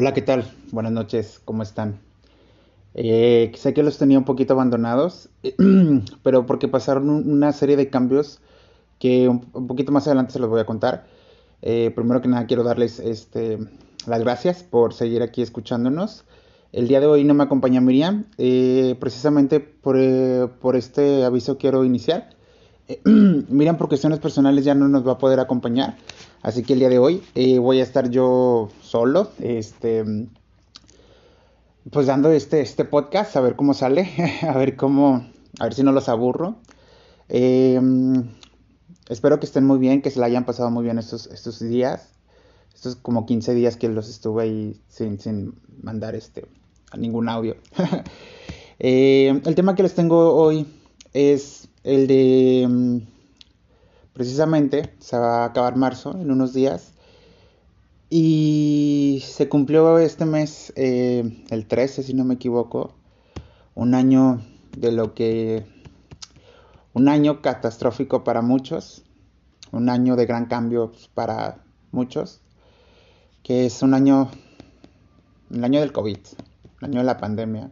Hola, ¿qué tal? Buenas noches, ¿cómo están? Eh, sé que los tenía un poquito abandonados, pero porque pasaron una serie de cambios que un, poquito más adelante se los voy a contar. Eh, primero que nada quiero darles este, las gracias por seguir aquí escuchándonos. El día de hoy no me acompaña Miriam, eh, precisamente por, por, este aviso quiero iniciar. Miriam por cuestiones personales ya no nos va a poder acompañar, Así que el día de hoy eh, voy a estar yo solo, este, pues dando este, este podcast, a ver cómo sale, a ver cómo, a ver si no los aburro. Em, espero que estén muy bien, que se la hayan pasado muy bien estos, estos días. Estos como 15 días que los estuve ahí sin, sin mandar este, ningún audio. Em, el tema que les tengo hoy es el de em, precisamente, se va a acabar marzo en unos días. Y se cumplió este mes, eh, el 13 si no me equivoco, un año de lo que... Un año catastrófico para muchos, un año de gran cambio para muchos, que es un año, el año del COVID, el año de la pandemia.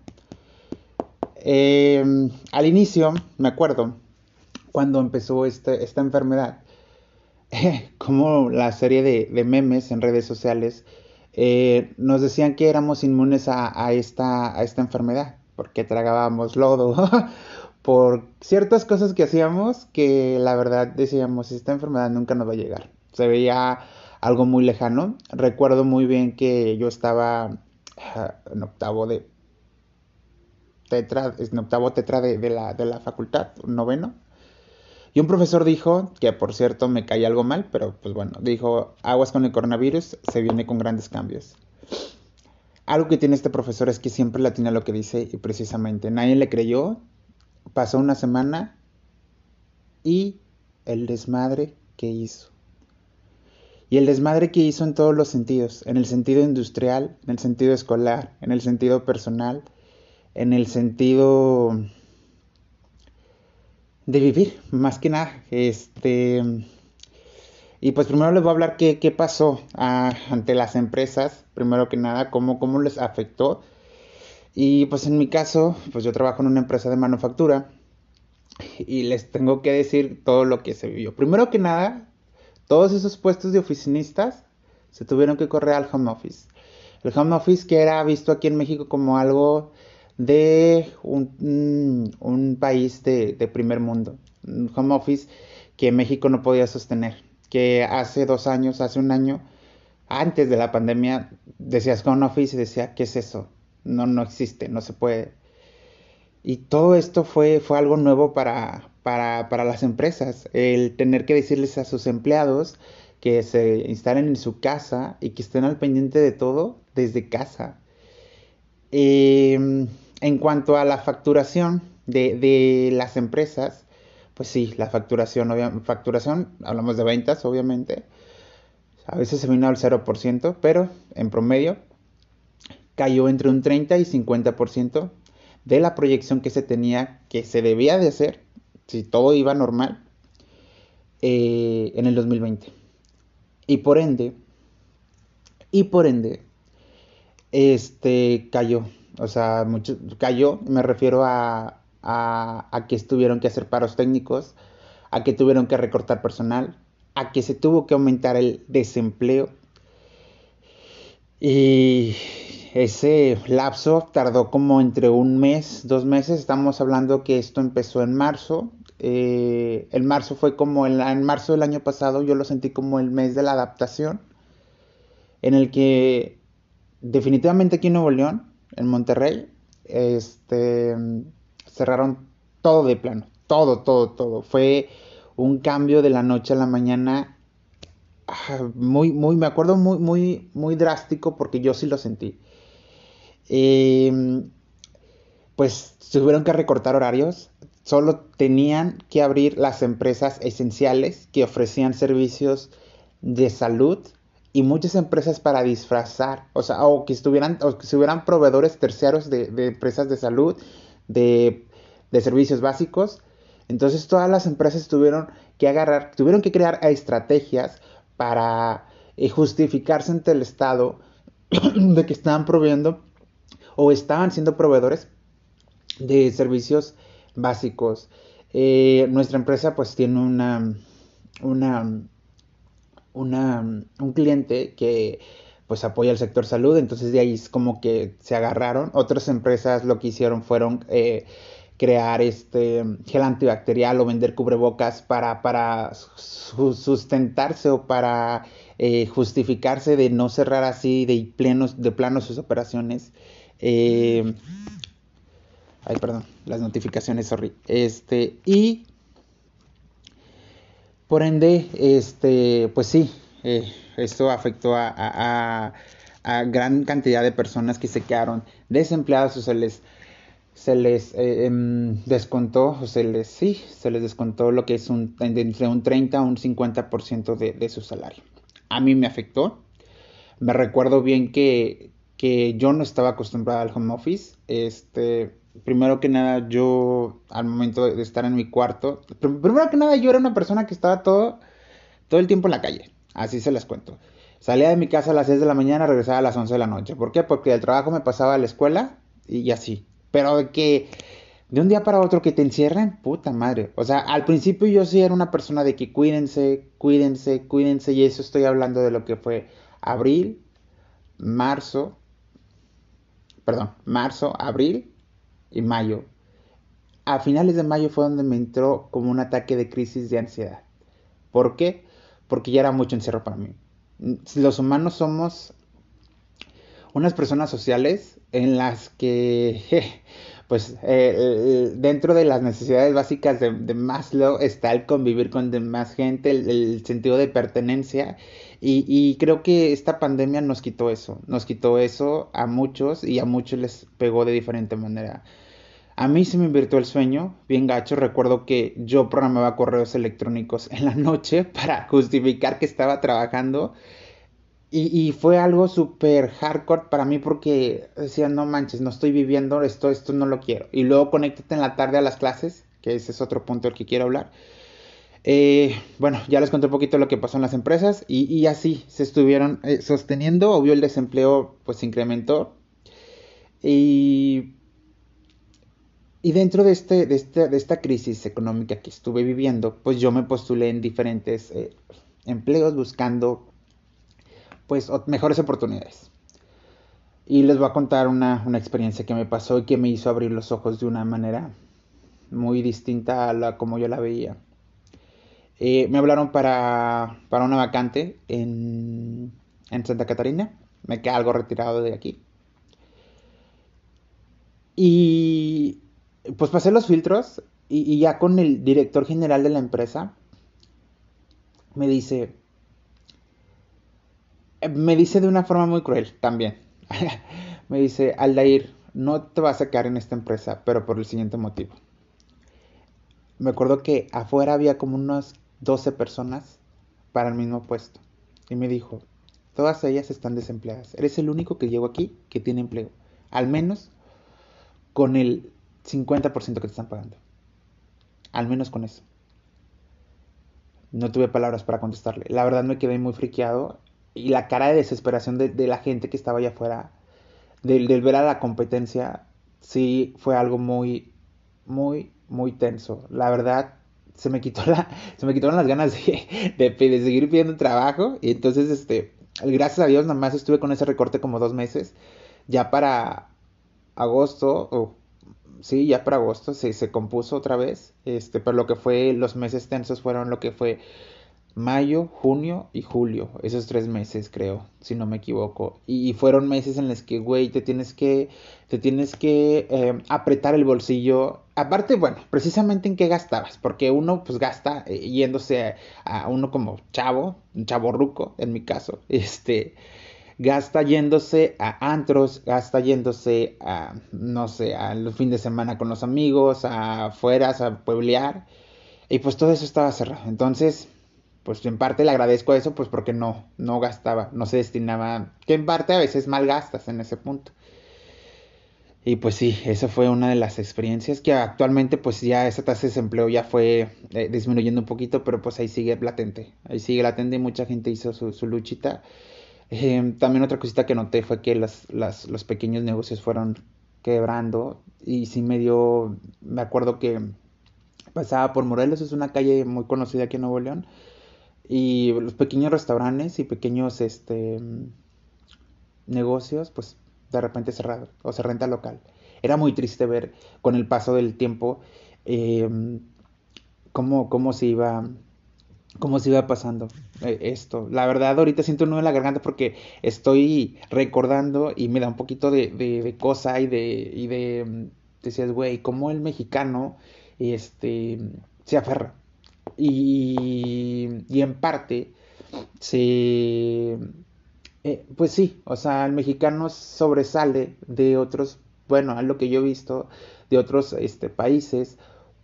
Eh, al inicio, me acuerdo, cuando empezó este, esta enfermedad, como la serie de, memes en redes sociales eh, nos decían que éramos inmunes a, esta, a esta enfermedad, porque tragábamos lodo, por ciertas cosas que hacíamos que la verdad decíamos, esta enfermedad nunca nos va a llegar. Se veía algo muy lejano. Recuerdo muy bien que yo estaba ah, en octavo de tetra, octavo tetra de, la, de la facultad, noveno y un profesor dijo, que por cierto me cae algo mal, pero pues bueno, dijo, aguas con el coronavirus, se viene con grandes cambios. Algo que tiene este profesor es que siempre la tiene lo que dice y precisamente nadie le creyó, pasó una semana y el desmadre que hizo. Y el desmadre que hizo en todos los sentidos, en el sentido industrial, en el sentido escolar, en el sentido personal, en el sentido de vivir, más que nada. Este, y pues primero les voy a hablar qué, qué pasó ah, ante las empresas, primero que nada, cómo, cómo les afectó. Y pues en mi caso, pues yo trabajo en una empresa de manufactura y les tengo que decir todo lo que se vivió. Primero que nada, todos esos puestos de oficinistas se tuvieron que correr al home office. El home office que era visto aquí en México como algo de un, un país de, de, primer mundo, un home office que México no podía sostener, que hace dos años, hace un año, antes de la pandemia, decías home office y decía, ¿qué es eso? No, no existe, no se puede. Y todo esto fue, fue algo nuevo para, para, para las empresas, el tener que decirles a sus empleados que se instalen en su casa y que estén al pendiente de todo desde casa. Eh, en cuanto a la facturación de, las empresas, pues sí, la facturación, facturación, hablamos de ventas, obviamente. A veces se vino al 0%, pero en promedio cayó entre un 30 y 50% de la proyección que se tenía, que se debía de hacer, si todo iba normal, eh, en el 2020. Y por ende, y por ende, este cayó o sea, mucho, cayó, me refiero a, a, que tuvieron que hacer paros técnicos, a que tuvieron que recortar personal, a que se tuvo que aumentar el desempleo. Y ese lapso tardó como entre un mes, dos meses. Estamos hablando que esto empezó en marzo. Eh, el marzo fue como el, en marzo del año pasado, yo lo sentí como el mes de la adaptación, en el que definitivamente aquí en Nuevo León en Monterrey, este, cerraron todo de plano, todo, todo, todo. Fue un cambio de la noche a la mañana ah, muy, muy, me acuerdo muy, muy, muy drástico porque yo sí lo sentí. Em, pues tuvieron que recortar horarios, solo tenían que abrir las empresas esenciales que ofrecían servicios de salud y muchas empresas para disfrazar, o sea, o que estuvieran, o que estuvieran proveedores terciarios de, empresas de salud, de, servicios básicos. Entonces todas las empresas tuvieron que agarrar, tuvieron que crear estrategias para eh, justificarse ante el Estado de que estaban proveyendo o estaban siendo proveedores de servicios básicos. Eh, nuestra empresa pues tiene una, una, una, un cliente que pues apoya el sector salud, entonces de ahí es como que se agarraron. Otras empresas lo que hicieron fueron eh, crear este gel antibacterial o vender cubrebocas para, para sustentarse o para eh, justificarse de no cerrar así de, plenos, de plano sus operaciones. Eh, ay, perdón, las notificaciones, sorry. Este, y por ende, este, pues sí, eh, esto afectó a, gran cantidad de personas que se quedaron desempleadas o se les se les eh, em, descontó, o se les, sí, se les descontó lo que es un, entre un 30 a un 50% de, de su salario. A mí me afectó. Me recuerdo bien que, que yo no estaba acostumbrada al home office. Este, primero que nada, yo al momento de estar en mi cuarto, primero que nada, yo era una persona que estaba todo, todo el tiempo en la calle. Así se les cuento. Salía de mi casa a las 6 de la mañana, regresaba a las 11 de la noche. ¿Por qué? Porque del trabajo me pasaba a la escuela y así. Pero de que de un día para otro que te encierren, puta madre. O sea, al principio yo sí era una persona de que cuídense, cuídense, cuídense. Y eso estoy hablando de lo que fue abril, marzo, perdón, marzo, abril y mayo. A finales de mayo fue donde me entró como un ataque de crisis de ansiedad. ¿Por qué? Porque ya era mucho encierro para mí. Los humanos somos unas personas sociales en las que, pues, eh, dentro de las necesidades básicas de, Maslow está el convivir con demás gente, el, sentido de pertenencia. Y, creo que esta pandemia nos quitó eso, nos quitó eso a muchos y a muchos les pegó de diferente manera. A mí se me invirtió el sueño, bien gacho. Recuerdo que yo programaba correos electrónicos en la noche para justificar que estaba trabajando y, fue algo súper hardcore para mí porque decía, no manches, no estoy viviendo esto, esto no lo quiero. Y luego conéctate en la tarde a las clases, que ese es otro punto del que quiero hablar. Eh, bueno, ya les conté un poquito lo que pasó en las empresas y, así se estuvieron eh, sosteniendo. Obvio, el desempleo pues se incrementó. Y, y dentro de, este, de, este, de esta crisis económica que estuve viviendo, pues yo me postulé en diferentes eh, empleos buscando pues mejores oportunidades. Y les voy a contar una, experiencia que me pasó y que me hizo abrir los ojos de una manera muy distinta a la como yo la veía. Eh, me hablaron para, para una vacante en, en, Santa Catarina. Me quedé algo retirado de aquí. Y pues pasé los filtros y, ya con el director general de la empresa me dice, me dice de una forma muy cruel también. me dice, Aldair, no te vas a quedar en esta empresa, pero por el siguiente motivo. Me acuerdo que afuera había como unas 12 personas para el mismo puesto. Y me dijo, todas ellas están desempleadas. Eres el único que llegó aquí que tiene empleo. Al menos con el 50% que te están pagando. Al menos con eso. No tuve palabras para contestarle. La verdad me quedé muy friqueado y la cara de desesperación de, la gente que estaba allá afuera, del, ver a la competencia, sí fue algo muy, muy, muy tenso. La verdad, se me quitó la, se me quitaron las ganas de, seguir pidiendo trabajo. Y entonces, este, gracias a Dios, nada más estuve con ese recorte como dos meses. Ya para agosto, o sí, ya para agosto se, se compuso otra vez. Este, pero lo que fue, los meses tensos fueron lo que fue mayo, junio y julio, esos tres meses creo, si no me equivoco. Y, fueron meses en los que, güey, te tienes que, te tienes que eh, apretar el bolsillo. Aparte, bueno, precisamente en qué gastabas, porque uno pues gasta eh, yéndose a, uno como chavo, un chavo ruco, en mi caso, este, gasta yéndose a antros, gasta yéndose a, no sé, al fin de semana con los amigos, a afueras, a pueblear. Y pues todo eso estaba cerrado. Entonces, pues en parte le agradezco eso, pues porque no, no gastaba, no se destinaba, que en parte a veces mal gastas en ese punto. Y pues sí, esa fue una de las experiencias que actualmente pues ya esa tasa de desempleo ya fue eh, disminuyendo un poquito, pero pues ahí sigue latente, ahí sigue latente y mucha gente hizo su, su luchita. Em, también otra cosita que noté fue que los pequeños negocios fueron quebrando y sí me dio, me acuerdo que pasaba por Morelos, es una calle muy conocida aquí en Nuevo León, y los pequeños restaurantes y pequeños este, negocios, pues de repente cerrados o se renta local. Era muy triste ver con el paso del tiempo em, cómo, cómo se iba cómo se iba pasando eh, esto. La verdad, ahorita siento un nudo en la garganta porque estoy recordando y me da un poquito de, de, cosa y de, y de, mm, decías, güey, cómo el mexicano este, se aferra. Y, y en parte se... Eh, pues sí, o sea, el mexicano sobresale de otros, bueno, a lo que yo he visto, de otros este, países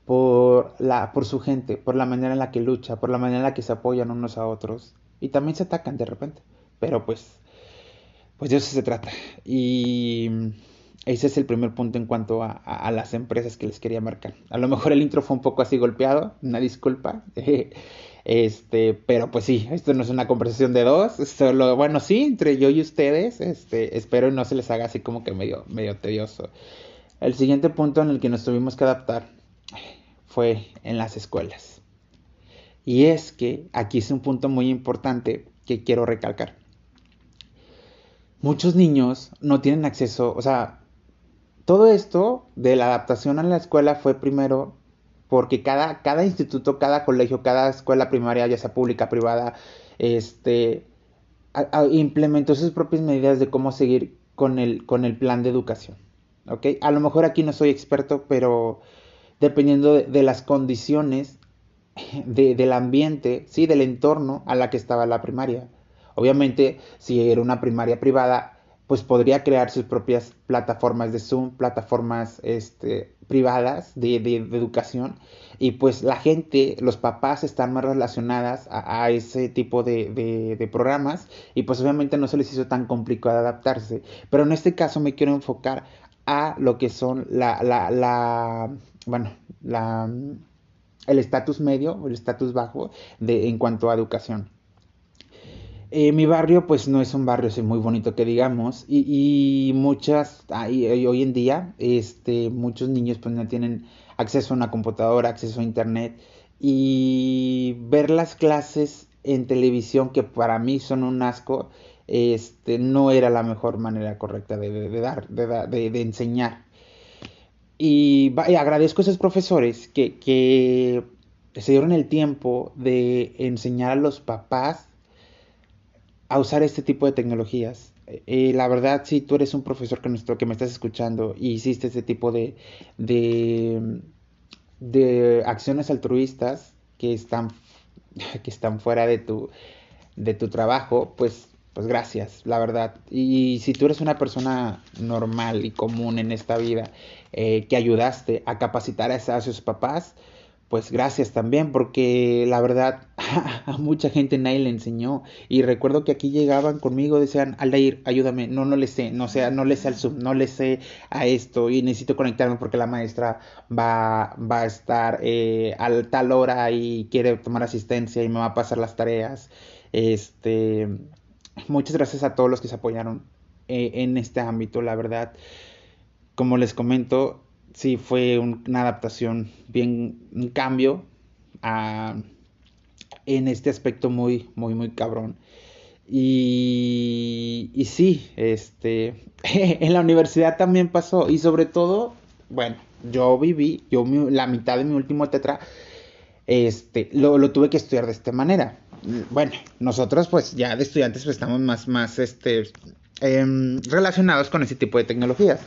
por, la, por su gente, por la manera en la que lucha, por la manera en la que se apoyan unos a otros. Y también se atacan de repente. Pero pues, pues de eso se trata. Y ese es el primer punto en cuanto a, a, las empresas que les quería marcar. A lo mejor el intro fue un poco así golpeado, una disculpa. Este, pero pues sí, esto no es una conversación de dos, solo, bueno, sí, entre yo y ustedes, este, espero no se les haga así como que medio, medio tedioso. El siguiente punto en el que nos tuvimos que adaptar fue en las escuelas. Y es que aquí es un punto muy importante que quiero recalcar. Muchos niños no tienen acceso, o sea, todo esto de la adaptación a la escuela fue primero porque cada, cada instituto, cada colegio, cada escuela primaria, ya sea pública, privada, este, implementó sus propias medidas de cómo seguir con el, con el plan de educación. A lo mejor aquí no soy experto, pero dependiendo de, las condiciones del ambiente, sí, del entorno a la que estaba la primaria. Obviamente, si era una primaria privada, pues podría crear sus propias plataformas de Zoom, plataformas este, privadas de, educación, y pues la gente, los papás están más relacionadas a, ese tipo de, de, programas, y pues obviamente no se les hizo tan complicado adaptarse. Pero en este caso me quiero enfocar a lo que son la, la, la bueno, la, el estatus medio o el estatus bajo de, en cuanto a educación. Eh, mi barrio pues no es un barrio muy bonito que digamos y, muchas, hoy en día este, muchos niños pues no tienen acceso a una computadora, acceso a internet y ver las clases en televisión que para mí son un asco, este, no era la mejor manera correcta de, dar, de, enseñar. Y, agradezco a esos profesores que, se dieron el tiempo de enseñar a los papás a usar este tipo de tecnologías. Eh, la verdad, si tú eres un profesor que, nuestro, que me estás escuchando y hiciste este tipo de, de, de acciones altruistas que están, que están fuera de tu, de tu trabajo, pues pues gracias, la verdad. Y si tú eres una persona normal y común en esta vida eh, que ayudaste a capacitar a, a sus papás, pues gracias también, porque la verdad a mucha gente nadie le enseñó. Y recuerdo que aquí llegaban conmigo, decían, Aldair, ayúdame, no, no le sé, no sé, no le sé al sub, no le sé a esto, y necesito conectarme porque la maestra va, va a estar eh, a tal hora y quiere tomar asistencia y me va a pasar las tareas. Este, muchas gracias a todos los que se apoyaron eh, en este ámbito, la verdad. Como les comento, sí fue una adaptación, bien, un cambio en este aspecto muy, muy, muy cabrón. Y, y sí, este, en la universidad también pasó y sobre todo, bueno, yo viví, yo la mitad de mi último tetra, este, lo, lo tuve que estudiar de esta manera bueno, nosotros pues ya de estudiantes pues estamos más, más este, em, relacionados con ese tipo de tecnologías.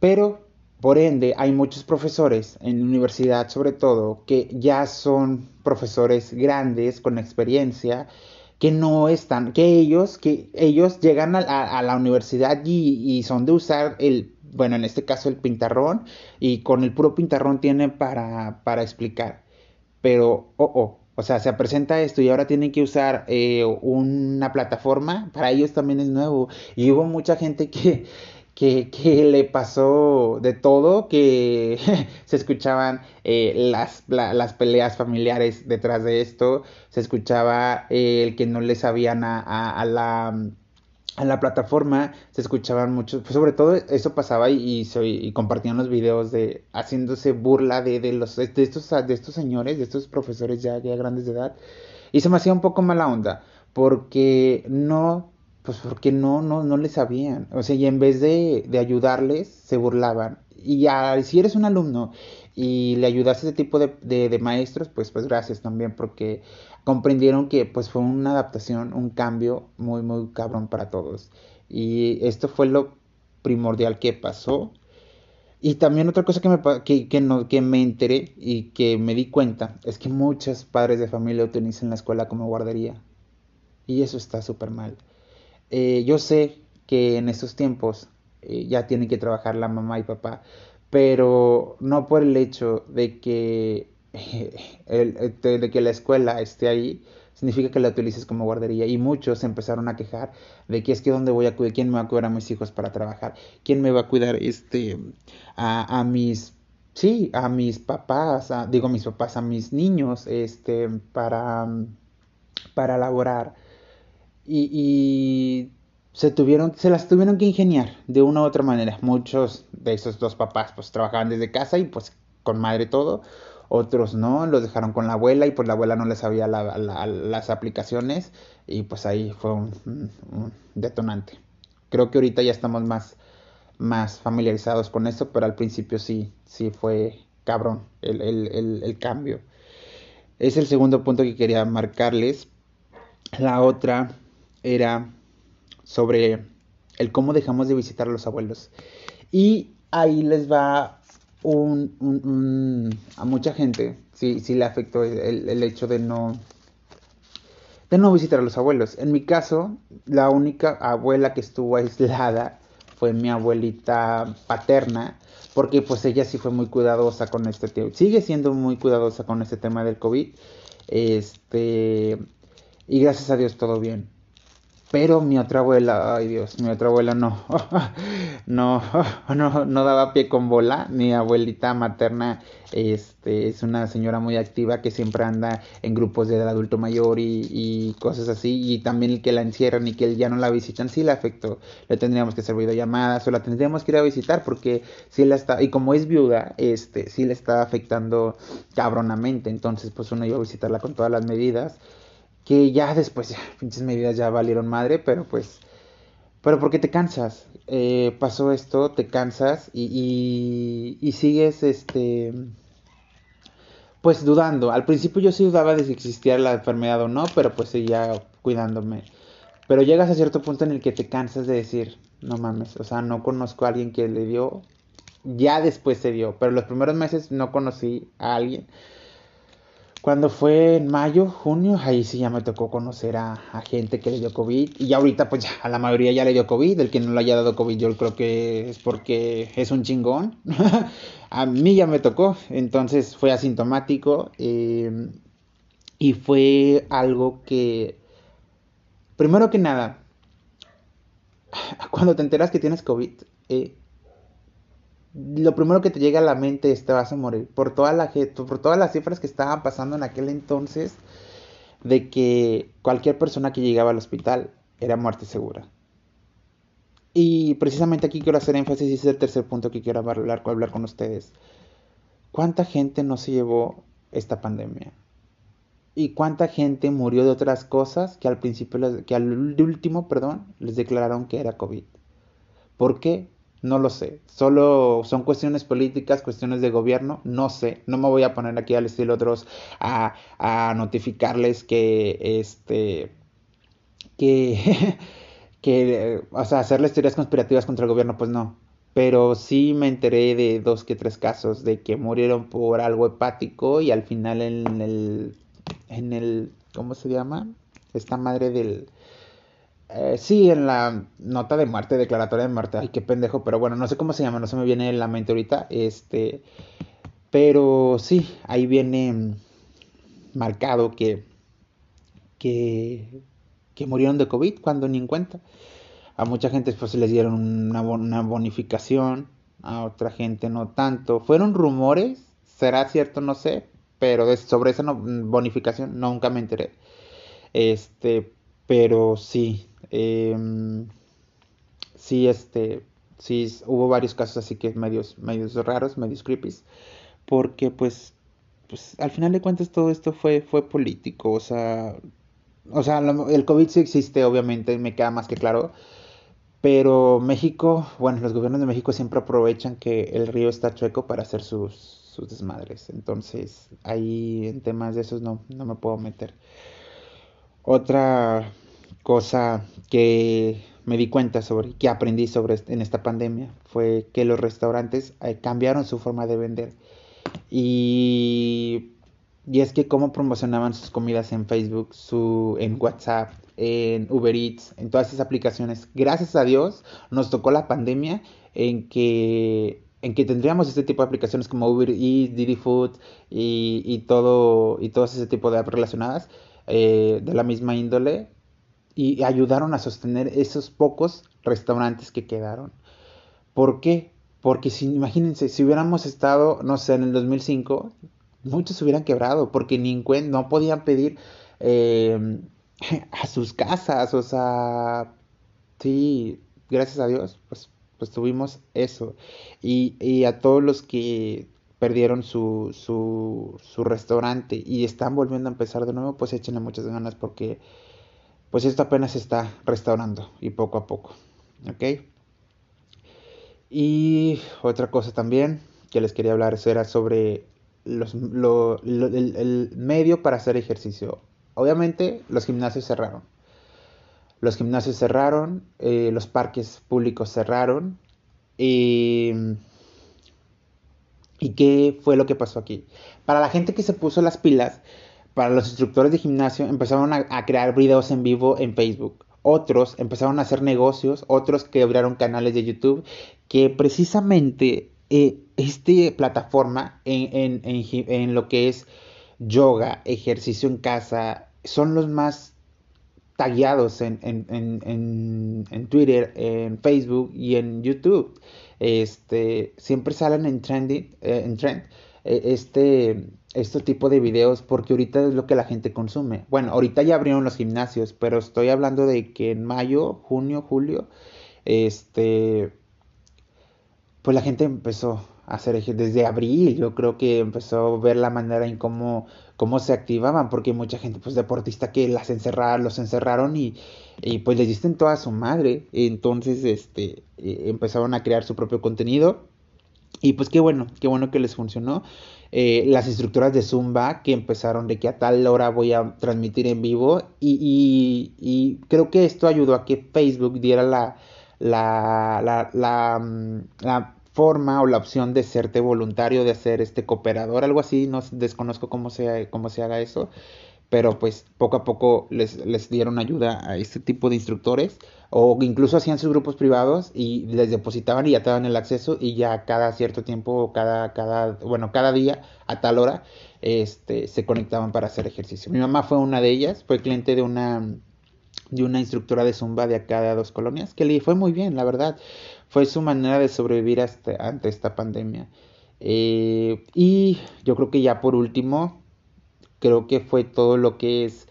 Pero, por ende, hay muchos profesores en la universidad sobre todo que ya son profesores grandes con experiencia que no están, que ellos, que ellos llegan a, la universidad y, y, son de usar el, bueno, en este caso el pintarrón, y con el puro pintarrón tienen para, para explicar. Pero, oh, oh, o sea, se presenta esto y ahora tienen que usar eh, una plataforma, para ellos también es nuevo. Y hubo mucha gente que, que, que, le pasó de todo, que se escuchaban eh, las, las, peleas familiares detrás de esto, se escuchaba eh, el que no le sabían a, a, la a la plataforma se escuchaban muchos, pues sobre todo eso pasaba y, y, compartían los videos de haciéndose burla de, de los de estos de estos señores, de estos profesores ya, ya grandes de edad y se me hacía un poco mala onda porque no pues porque no, no, no le sabían. O sea, y en vez de, de ayudarles, se burlaban. Y ya, si eres un alumno y le ayudas a ese tipo de, de, maestros, pues, pues gracias también, porque comprendieron que pues fue una adaptación, un cambio muy, muy cabrón para todos. Y esto fue lo primordial que pasó. Y también otra cosa que me, que, que, no, que me enteré y que me di cuenta es que muchos padres de familia utilizan la escuela como guardería. Y eso está súper mal. Eh, yo sé que en estos tiempos eh, ya tienen que trabajar la mamá y papá, pero no por el hecho de que, el, de, que la escuela esté ahí, significa que la utilices como guardería. Y muchos empezaron a quejar de que es que dónde voy a cuidar, quién me va a cuidar a mis hijos para trabajar, quién me va a cuidar este a, a mis sí, a mis papás, digo mis papás, a mis niños, este, para, para laborar y, se tuvieron, se las tuvieron que ingeniar de una u otra manera. Muchos de esos dos papás pues trabajaban desde casa y pues con madre todo. Otros no, los dejaron con la abuela y pues la abuela no les sabía las aplicaciones y pues ahí fue un, detonante. Creo que ahorita ya estamos más, más familiarizados con esto, pero al principio sí, sí fue cabrón el, el, el cambio. Es el segundo punto que quería marcarles. La otra era sobre el cómo dejamos de visitar a los abuelos. Y ahí les va un, a mucha gente, sí, sí le afectó el, el, hecho de no, de no visitar a los abuelos. En mi caso, la única abuela que estuvo aislada fue mi abuelita paterna, porque pues ella sí fue muy cuidadosa con este tema, sigue siendo muy cuidadosa con este tema del COVID, este, y gracias a Dios todo bien. Pero mi otra abuela, ay Dios, mi otra abuela no, no, no, no daba pie con bola. Mi abuelita materna este, es una señora muy activa que siempre anda en grupos de adulto mayor y, cosas así. Y también el que la encierran y que ya no la visitan, sí le afectó. Le tendríamos que hacer videollamadas o la tendríamos que ir a visitar porque sí la está, y como es viuda, este, sí le está afectando cabronamente. Entonces, pues uno iba a visitarla con todas las medidas que ya después, ya, pinches medidas ya valieron madre, pero pues, pero porque te cansas, eh, pasó esto, te cansas y, y, sigues, este, pues dudando. Al principio yo sí dudaba de si existía la enfermedad o no, pero pues seguía cuidándome. Pero llegas a cierto punto en el que te cansas de decir, no mames, o sea, no conozco a alguien que le dio, ya después se dio, pero los primeros meses no conocí a alguien. Cuando fue en mayo, junio, ahí sí ya me tocó conocer a, gente que le dio COVID. Y ahorita, pues ya, a la mayoría ya le dio COVID. El que no le haya dado COVID, yo creo que es porque es un chingón. a mí ya me tocó. Entonces fue asintomático. Em, y fue algo que, primero que nada, cuando te enteras que tienes COVID, eh, lo primero que te llega a la mente es te vas a morir. Por, por todas las cifras que estaban pasando en aquel entonces, de que cualquier persona que llegaba al hospital era muerte segura. Y precisamente aquí quiero hacer énfasis y es el tercer punto que quiero hablar, hablar con ustedes. ¿Cuánta gente no se llevó esta pandemia? ¿Y cuánta gente murió de otras cosas que al principio, que al último, perdón, les declararon que era COVID? ¿Por qué? No lo sé. Solo son cuestiones políticas, cuestiones de gobierno. No sé. No me voy a poner aquí al estilo otros a, a notificarles que este que que o sea hacerles teorías conspirativas contra el gobierno, pues no. Pero sí me enteré de dos que tres casos de que murieron por algo hepático y al final en el en el ¿cómo se llama? Esta madre del eh, sí, en la nota de muerte, declaratoria de muerte. Ay, qué pendejo, pero bueno, no sé cómo se llama, no se me viene en la mente ahorita. Este, pero sí, ahí viene marcado que, que, que murieron de COVID cuando ni en cuenta. A mucha gente pues les dieron una, una bonificación, a otra gente no tanto. Fueron rumores, será cierto, no sé, pero sobre esa bonificación nunca me enteré. Este, pero sí, em, sí, este, sí, hubo varios casos así que medios, medios raros, medios creepy, porque pues, pues al final de cuentas todo esto fue, fue político, o sea, o sea, el COVID sí existe, obviamente, me queda más que claro, pero México, bueno, los gobiernos de México siempre aprovechan que el río está chueco para hacer sus, sus desmadres. Entonces, ahí en temas de esos no, no me puedo meter. Otra cosa que me di cuenta sobre, que aprendí sobre en esta pandemia, fue que los restaurantes eh, cambiaron su forma de vender. Y, y es que cómo promocionaban sus comidas en Facebook, su, en WhatsApp, en Uber Eats, en todas esas aplicaciones. Gracias a Dios nos tocó la pandemia en que en que tendríamos este tipo de aplicaciones como Uber Eats, Didi Food y, y todo y todo ese tipo de apps relacionadas eh, de la misma índole y ayudaron a sostener esos pocos restaurantes que quedaron. ¿Por qué? Porque si, imagínense, si hubiéramos estado, no sé, en el 2005, muchos hubieran quebrado porque ni no podían pedir eh, a sus casas, o sea, sí, gracias a Dios, pues, pues tuvimos eso. Y, y a todos los que perdieron su, su, su, restaurante y están volviendo a empezar de nuevo, pues échenle muchas ganas porque pues esto apenas se está restaurando y poco a poco. ¿Ok? Y otra cosa también que les quería hablar era sobre el medio para hacer ejercicio. Obviamente los gimnasios cerraron. Los gimnasios cerraron, eh, los parques públicos cerraron. ¿Y qué fue lo que pasó aquí? Para la gente que se puso las pilas, para los instructores de gimnasio empezaron a, crear videos en vivo en Facebook. Otros empezaron a hacer negocios, otros que abrieron canales de YouTube, que precisamente eh, esta plataforma en, en, en lo que es yoga, ejercicio en casa, son los más tagueados en, Twitter, en Facebook y en YouTube. Este, siempre salen en, trending, eh, en trend eh, este, este tipo de videos porque ahorita es lo que la gente consume. Bueno, ahorita ya abrieron los gimnasios, pero estoy hablando de que en mayo, junio, julio, este, pues la gente empezó hacer desde abril yo creo que empezó a ver la manera en cómo, cómo se activaban porque mucha gente pues deportista que las encerraron los encerraron y, y pues les disten toda su madre entonces este eh, empezaron a crear su propio contenido y pues qué bueno qué bueno que les funcionó. Eh, las estructuras de Zumba que empezaron de que a tal hora voy a transmitir en vivo. Y, y, y creo que esto ayudó a que Facebook diera la la, la, mm, forma o la opción de serte voluntario, de hacer este cooperador, algo así, no desconozco cómo se, cómo se haga eso, pero pues poco a poco les, dieron ayuda a este tipo de instructores o incluso hacían sus grupos privados y les depositaban y ya te el acceso y ya cada cierto tiempo, cada, cada, bueno, cada día a tal hora, este, se conectaban para hacer ejercicio. Mi mamá fue una de ellas, fue cliente de una de una instructora de Zumba de acá de dos colonias, que le fue muy bien, la verdad fue su manera de sobrevivir ante esta pandemia. Eh, y yo creo que ya por último, creo que fue todo lo que es,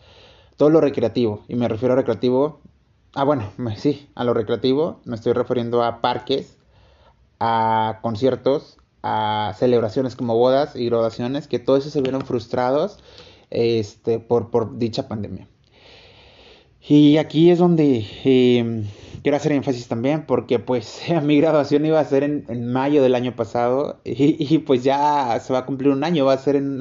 todo lo recreativo. Y me refiero a recreativo, ah bueno, sí, a lo recreativo, me estoy refiriendo a parques, a conciertos, a celebraciones como bodas y graduaciones, que todo eso se vieron frustrados este, por, por dicha pandemia. Y aquí es donde em, quiero hacer énfasis también, porque pues mi graduación iba a ser en, mayo del año pasado y, pues ya se va a cumplir un año, va a ser en,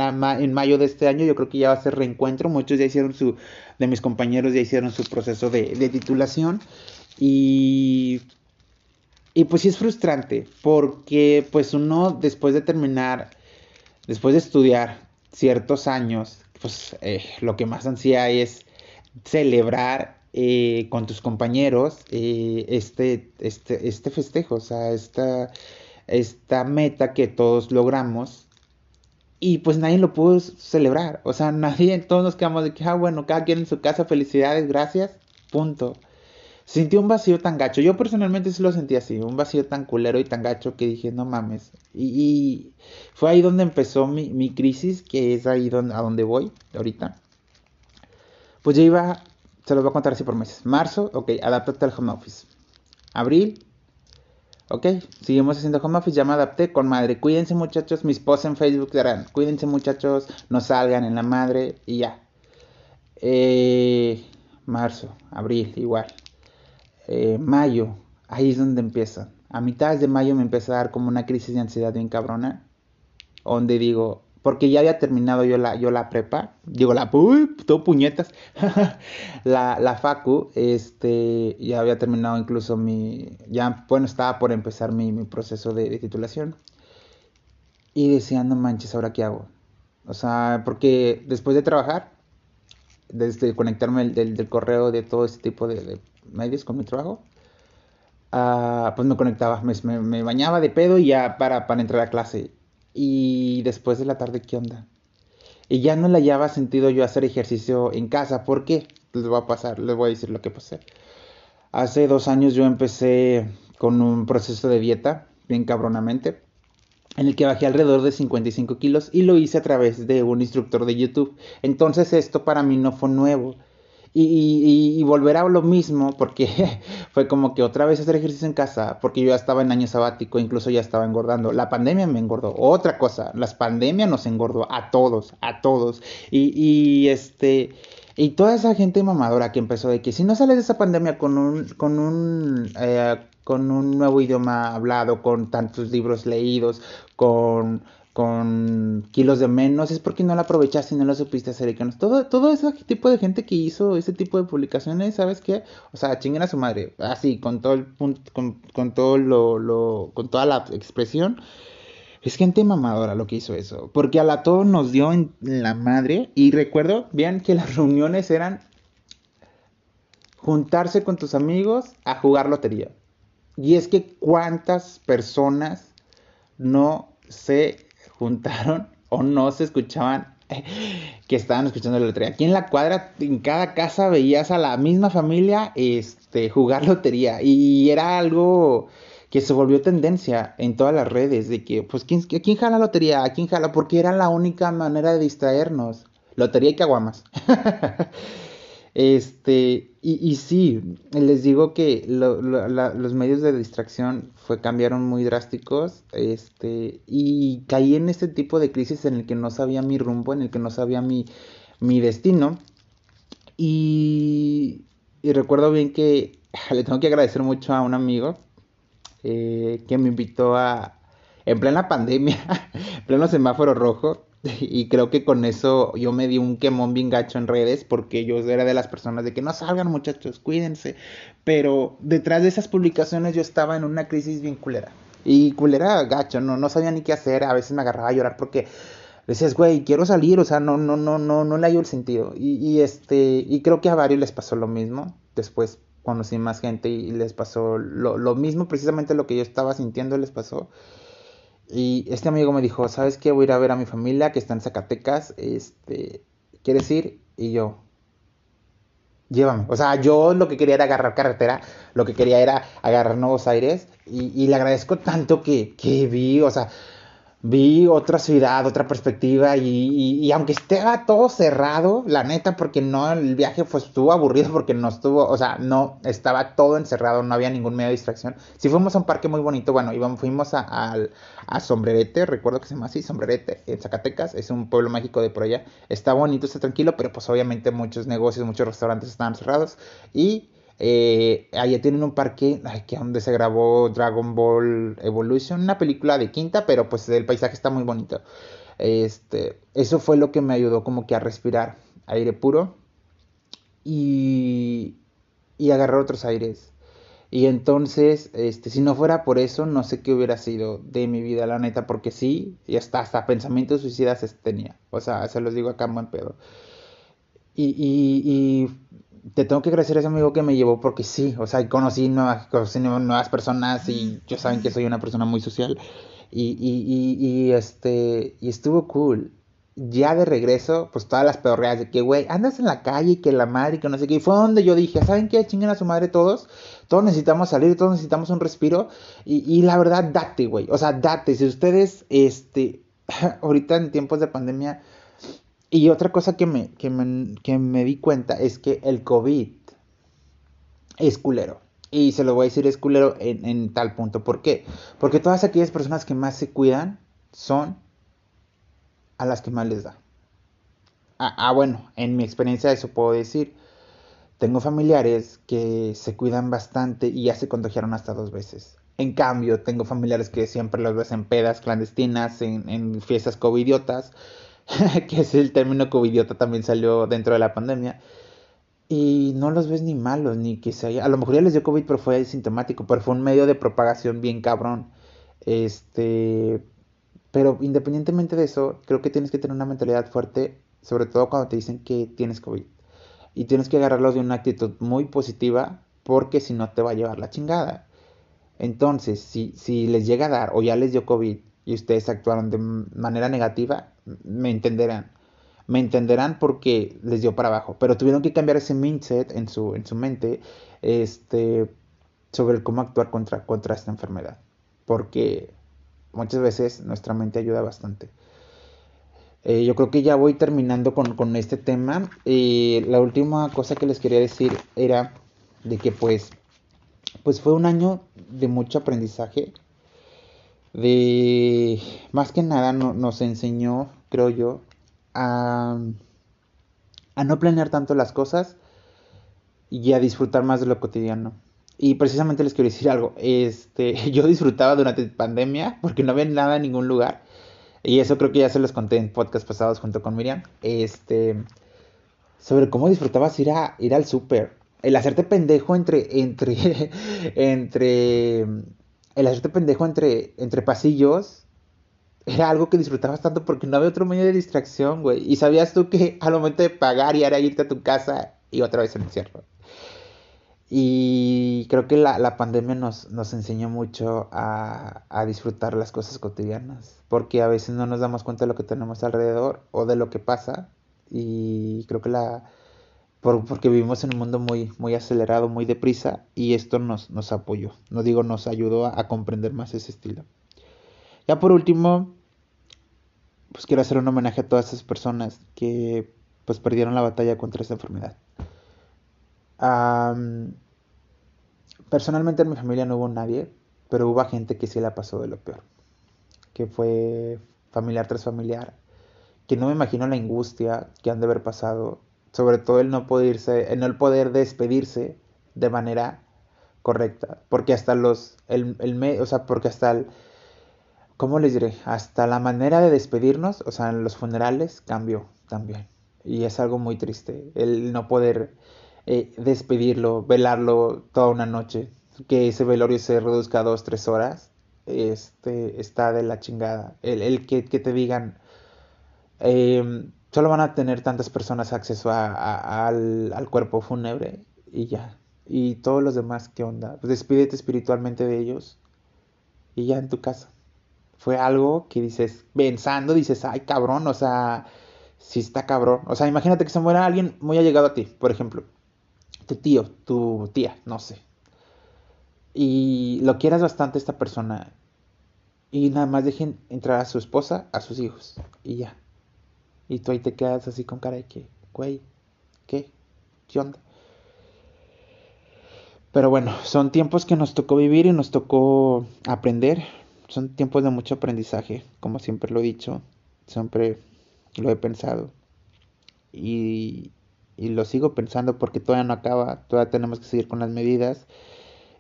mayo de este año, yo creo que ya va a ser reencuentro, muchos ya hicieron su, de mis compañeros ya hicieron su proceso de, de titulación y, y pues sí es frustrante, porque pues uno después de terminar, después de estudiar ciertos años, pues eh, lo que más ansía es celebrar eh, con tus compañeros eh, este, este, este festejo, o sea, esta, esta meta que todos logramos y pues nadie lo pudo celebrar, o sea, nadie, todos nos quedamos de que, ah, bueno, cada quien en su casa, felicidades, gracias, punto. Sentí un vacío tan gacho. Yo personalmente sí lo sentí así, un vacío tan culero y tan gacho que dije, no mames. Y, fue ahí donde empezó mi, mi, crisis, que es ahí donde, a donde voy ahorita. Pues ya iba, se los voy a contar así por meses. Marzo, ok, adaptate al home office. Abril, ok, seguimos haciendo home office, ya me adapté con madre. Cuídense muchachos, mis posts en Facebook dirán, cuídense muchachos, no salgan en la madre y ya. Eh, marzo, abril, igual. Eh, mayo, ahí es donde empieza. A mitad de mayo me empieza a dar como una crisis de ansiedad bien cabrona. Donde digo, porque ya había terminado yo la, yo la prepa, digo la, uy, todo puñetas, la, la facu, este, ya había terminado incluso mi, ya, bueno, estaba por empezar mi, proceso de, titulación. Y decía, no manches, ¿ahora qué hago? O sea, porque después de trabajar, desde conectarme del, del, correo de todo este tipo de, medios con mi trabajo, uh, pues me conectaba, me, me, bañaba de pedo y ya para, para entrar a clase. Y después de la tarde, ¿qué onda? Y ya no le hallaba sentido yo hacer ejercicio en casa. ¿Por qué? Les voy a pasar, les voy a decir lo que pasé. Hace dos años yo empecé con un proceso de dieta, bien cabronamente, en el que bajé alrededor de 55 kilos y lo hice a través de un instructor de YouTube. Entonces esto para mí no fue nuevo y, y, volver a lo mismo, porque fue como que otra vez hacer ejercicio en casa, porque yo ya estaba en año sabático, incluso ya estaba engordando. La pandemia me engordó. Otra cosa, las pandemias nos engordó a todos, a todos. Y, y este. Y toda esa gente mamadora que empezó de que si no sales de esa pandemia con un, con un, eh, con un nuevo idioma hablado, con tantos libros leídos, con con kilos de menos, es porque no la aprovechaste y no la supiste hacer. Todo, todo ese tipo de gente que hizo ese tipo de publicaciones, ¿sabes qué? O sea, chinguen a su madre, así, con todo el punto, con, con todo lo, lo, con toda la expresión. Es gente mamadora lo que hizo eso. Porque a la todo nos dio en la madre. Y recuerdo bien que las reuniones eran juntarse con tus amigos a jugar lotería. Y es que cuántas personas no se juntaron o no se escuchaban que estaban escuchando la lotería. Aquí en la cuadra, en cada casa veías a la misma familia este, jugar lotería y era algo que se volvió tendencia en todas las redes de que, pues, ¿quién, ¿quién jala lotería? ¿A quién jala? Porque era la única manera de distraernos. Lotería y caguamas. Este, y, y sí, les digo que los medios de distracción fue, cambiaron muy drásticos, este, y caí en este tipo de crisis en el que no sabía mi rumbo, en el que no sabía mi, mi destino. Y, y recuerdo bien que le tengo que agradecer mucho a un amigo eh, que me invitó a, en plena pandemia, en pleno semáforo rojo, Y creo que con eso yo me di un quemón bien gacho en redes porque yo era de las personas de que no salgan muchachos, cuídense. Pero detrás de esas publicaciones yo estaba en una crisis bien culera. Y culera gacho, no, no sabía ni qué hacer. A veces me agarraba a llorar porque decías, güey, quiero salir, o sea, no, no, no, no, no le hallo el sentido. Y, y, este, y creo que a varios les pasó lo mismo. Después conocí más gente y les pasó lo, lo mismo, precisamente lo que yo estaba sintiendo les pasó. Y este amigo me dijo, ¿sabes qué? Voy a ir a ver a mi familia que está en Zacatecas. Este, ¿quieres ir? Y yo, llévame. O sea, yo lo que quería era agarrar carretera, lo que quería era agarrar nuevos aires. Y, y le agradezco tanto que, que vi, o sea, vi otra ciudad, otra perspectiva y, aunque esté todo cerrado, la neta, porque no, el viaje pues estuvo aburrido porque no estuvo, o sea, no, estaba todo encerrado, no había ningún medio de distracción. Si fuimos a un parque muy bonito, bueno, íbamos, fuimos a, a, Sombrerete, recuerdo que se llama así, Sombrerete, en Zacatecas, es un pueblo mágico de por allá. Está bonito, está tranquilo, pero pues obviamente muchos negocios, muchos restaurantes estaban cerrados y eh, allá tienen un parque que donde se grabó Dragon Ball Evolution, una película de quinta, pero pues el paisaje está muy bonito. Este, eso fue lo que me ayudó como que a respirar aire puro y, y agarrar otros aires. Y entonces, este, si no fuera por eso, no sé qué hubiera sido de mi vida, la neta, porque sí, y hasta, hasta pensamientos suicidas tenía. O sea, se los digo acá en buen pedo. Y, y, y te tengo que agradecer a ese amigo que me llevó porque sí, o sea, conocí nuevas, conocí nuevas personas y yo saben que soy una persona muy social y, y, y, y este, y estuvo cool. ya de regreso, pues todas las pedorreas de que, güey, andas en la calle y que la madre que no sé qué. Y fue donde yo dije, ¿saben qué? Chinguen a su madre todos. Todos necesitamos salir, todos necesitamos un respiro. Y, y la verdad, date, güey. O sea, date. Si ustedes, este, ahorita en tiempos de pandemia. Y otra cosa que me, que me, que me di cuenta es que el COVID es culero. Y se lo voy a decir, es culero en, en tal punto. ¿Por qué? Porque todas aquellas personas que más se cuidan son a las que más les da. Ah, ah, bueno, en mi experiencia eso puedo decir. Tengo familiares que se cuidan bastante y ya se contagiaron hasta dos veces. En cambio, tengo familiares que siempre los ves en pedas clandestinas, en, en fiestas covidiotas, que es el término covidiota también salió dentro de la pandemia. Y no los ves ni malos, ni que se haya... A lo mejor ya les dio COVID, pero fue asintomático, pero fue un medio de propagación bien cabrón. Este, pero independientemente de eso, creo que tienes que tener una mentalidad fuerte, sobre todo cuando te dicen que tienes COVID. Y tienes que agarrarlos de una actitud muy positiva, porque si no te va a llevar la chingada. Entonces, si, si les llega a dar o ya les dio COVID y ustedes actuaron de manera negativa, me entenderán. Me entenderán porque les dio para abajo. Pero tuvieron que cambiar ese mindset en su, en su mente este, sobre cómo actuar contra, contra esta enfermedad. Porque muchas veces nuestra mente ayuda bastante. Eh, yo creo que ya voy terminando con, este tema. Eh, la última cosa que les quería decir era de que pues, pues fue un año de mucho aprendizaje. De más que nada nos enseñó, creo yo, a, a no planear tanto las cosas y a disfrutar más de lo cotidiano. Y precisamente les quiero decir algo. Este, yo disfrutaba durante pandemia porque no había nada en ningún lugar. Y eso creo que ya se los conté en podcast pasados junto con Miriam. Este, sobre cómo disfrutabas ir a ir al súper. El hacerte pendejo entre entre entre el hacerte pendejo entre entre pasillos era algo que disfrutabas tanto porque no había otro medio de distracción, güey. Y sabías tú que al momento de pagar y era irte a tu casa y otra vez encierro. Y creo que la, pandemia nos, nos, enseñó mucho a, disfrutar las cosas cotidianas, porque a veces no nos damos cuenta de lo que tenemos alrededor o de lo que pasa. Y creo que la... porque vivimos en un mundo muy, muy acelerado, muy deprisa, y esto nos, nos apoyó, no digo nos ayudó a, a comprender más ese estilo. Ya por último, pues quiero hacer un homenaje a todas esas personas que pues perdieron la batalla contra esta enfermedad personalmente en mi familia no hubo nadie, pero hubo gente que sí la pasó de lo peor. Que fue familiar tras familiar. Que no me imagino la angustia que han de haber pasado. Sobre todo el no poder, irse, el no poder despedirse de manera correcta. Porque hasta los. El, el, o sea, porque hasta el. ¿Cómo les diré? Hasta la manera de despedirnos, o sea, en los funerales, cambió también. Y es algo muy triste. El no poder eh, despedirlo, velarlo toda una noche, que ese velorio se reduzca a dos, tres horas, este, está de la chingada. El, que, te digan, em, solo van a tener tantas personas acceso al, al, cuerpo fúnebre y ya. Y todos los demás, ¿qué onda? Pues despídete espiritualmente de ellos y ya en tu casa. Fue algo que dices, pensando, dices, ay cabrón, o sea, si está cabrón. O sea, imagínate que se muera alguien muy allegado a ti, por ejemplo tu tío, tu tía, no sé. Y lo quieras bastante esta persona. Y nada más dejen entrar a su esposa, a sus hijos. Y ya. Y tú ahí te quedas así con cara de que, güey, ¿qué? ¿Qué onda? Pero bueno, son tiempos que nos tocó vivir y nos tocó aprender. Son tiempos de mucho aprendizaje, como siempre lo he dicho. Siempre lo he pensado. Y, y lo sigo pensando porque todavía no acaba, todavía tenemos que seguir con las medidas.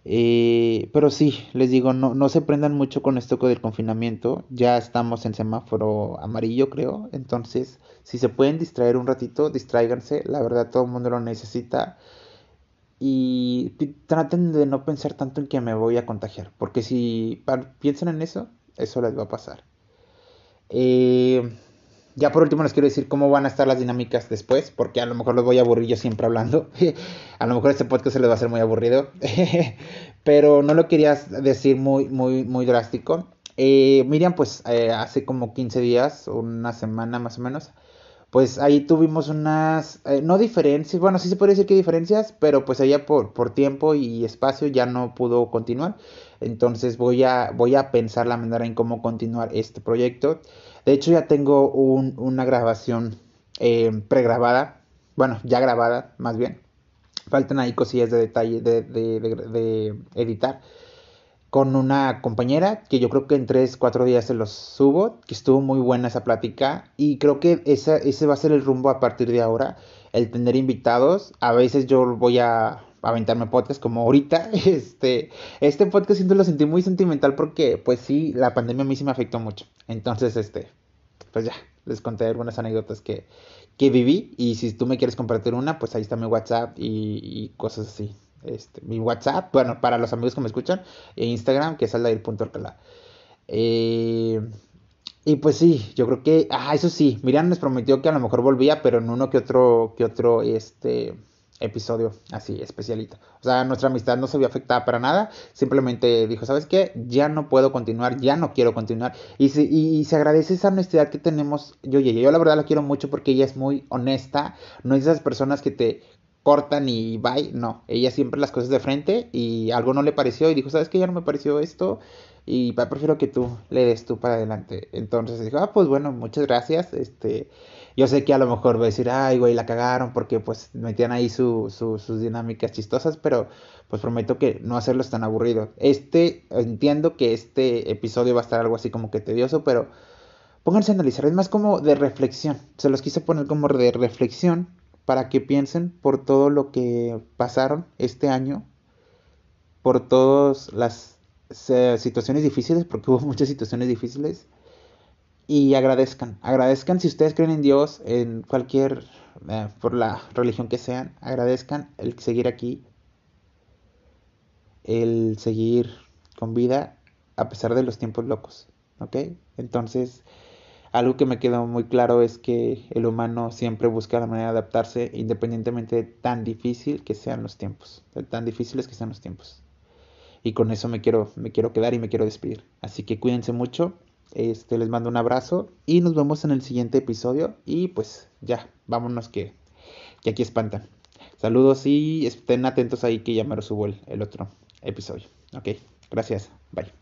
Eh, pero sí, les digo, no, no se prendan mucho con esto del confinamiento. Ya estamos en semáforo amarillo, creo. Entonces, si se pueden distraer un ratito, distráiganse. La verdad, todo el mundo lo necesita. Y traten de no pensar tanto en que me voy a contagiar. Porque si piensan en eso, eso les va a pasar. Eh, ya por último les quiero decir cómo van a estar las dinámicas después, porque a lo mejor los voy a aburrir yo siempre hablando. a lo mejor este podcast se les va a hacer muy aburrido, pero no lo quería decir muy, muy, muy drástico. Eh, Miriam, pues eh, hace como 15 días, una semana más o menos, pues ahí tuvimos unas, eh, no diferencias, bueno, sí se puede decir que diferencias, pero pues ella por, por tiempo y espacio ya no pudo continuar. Entonces voy a, voy a pensar la manera en cómo continuar este proyecto. De hecho ya tengo una grabación eh, pregrabada, bueno, ya grabada más bien. Faltan ahí cosillas de detalle de, de, de editar con una compañera que yo creo que en 3, 4 días se los subo, que estuvo muy buena esa plática y creo que esa, ese va a ser el rumbo a partir de ahora, el tener invitados. A veces yo voy a aventarme podcast como ahorita. Este, este podcast siento lo sentí muy sentimental porque pues sí, la pandemia a mí sí me afectó mucho. Entonces, este, pues ya, les conté algunas anécdotas que, que viví y si tú me quieres compartir una, pues ahí está mi WhatsApp y, y cosas así. Este, mi WhatsApp, bueno, para los amigos que me escuchan, e Instagram, que es aldair.alcalá. Eh, y pues sí, yo creo que, ah, eso sí, Miriam nos prometió que a lo mejor volvía, pero en uno que otro, que otro, este, episodio así, especialito. O sea, nuestra amistad no se vio afectada para nada, simplemente dijo, ¿sabes qué? Ya no puedo continuar, ya no quiero continuar. Y se, y, se agradece esa honestidad que tenemos, yo y yo la verdad la quiero mucho porque ella es muy honesta, no es de esas personas que te cortan y bye. No, ella siempre las cosas de frente y algo no le pareció y dijo, ¿sabes qué? Ya no me pareció esto y prefiero que tú le des tú para adelante. Entonces dijo, ah, pues bueno, muchas gracias. Este, yo sé que a lo mejor va a decir, ay, güey, la cagaron porque pues metían ahí su, sus dinámicas chistosas, pero pues prometo que no hacerlos tan aburrido. Este, entiendo que este episodio va a estar algo así como que tedioso, pero pónganse a analizar, es más como de reflexión. Se los quise poner como de reflexión para que piensen por todo lo que pasaron este año, por todas las situaciones difíciles, porque hubo muchas situaciones difíciles, y agradezcan, agradezcan si ustedes creen en Dios, en cualquier, eh, por la religión que sean, agradezcan el seguir aquí, el seguir con vida a pesar de los tiempos locos, ¿ok? Entonces, algo que me quedó muy claro es que el humano siempre busca la manera de adaptarse independientemente de tan difícil que sean los tiempos, de tan difíciles que sean los tiempos. Y con eso me quiero, me quiero quedar y me quiero despedir. Así que cuídense mucho, este, les mando un abrazo y nos vemos en el siguiente episodio. Y pues ya, vámonos que, que aquí espantan. Saludos y estén atentos ahí que ya me subo el otro episodio. Ok, gracias, bye.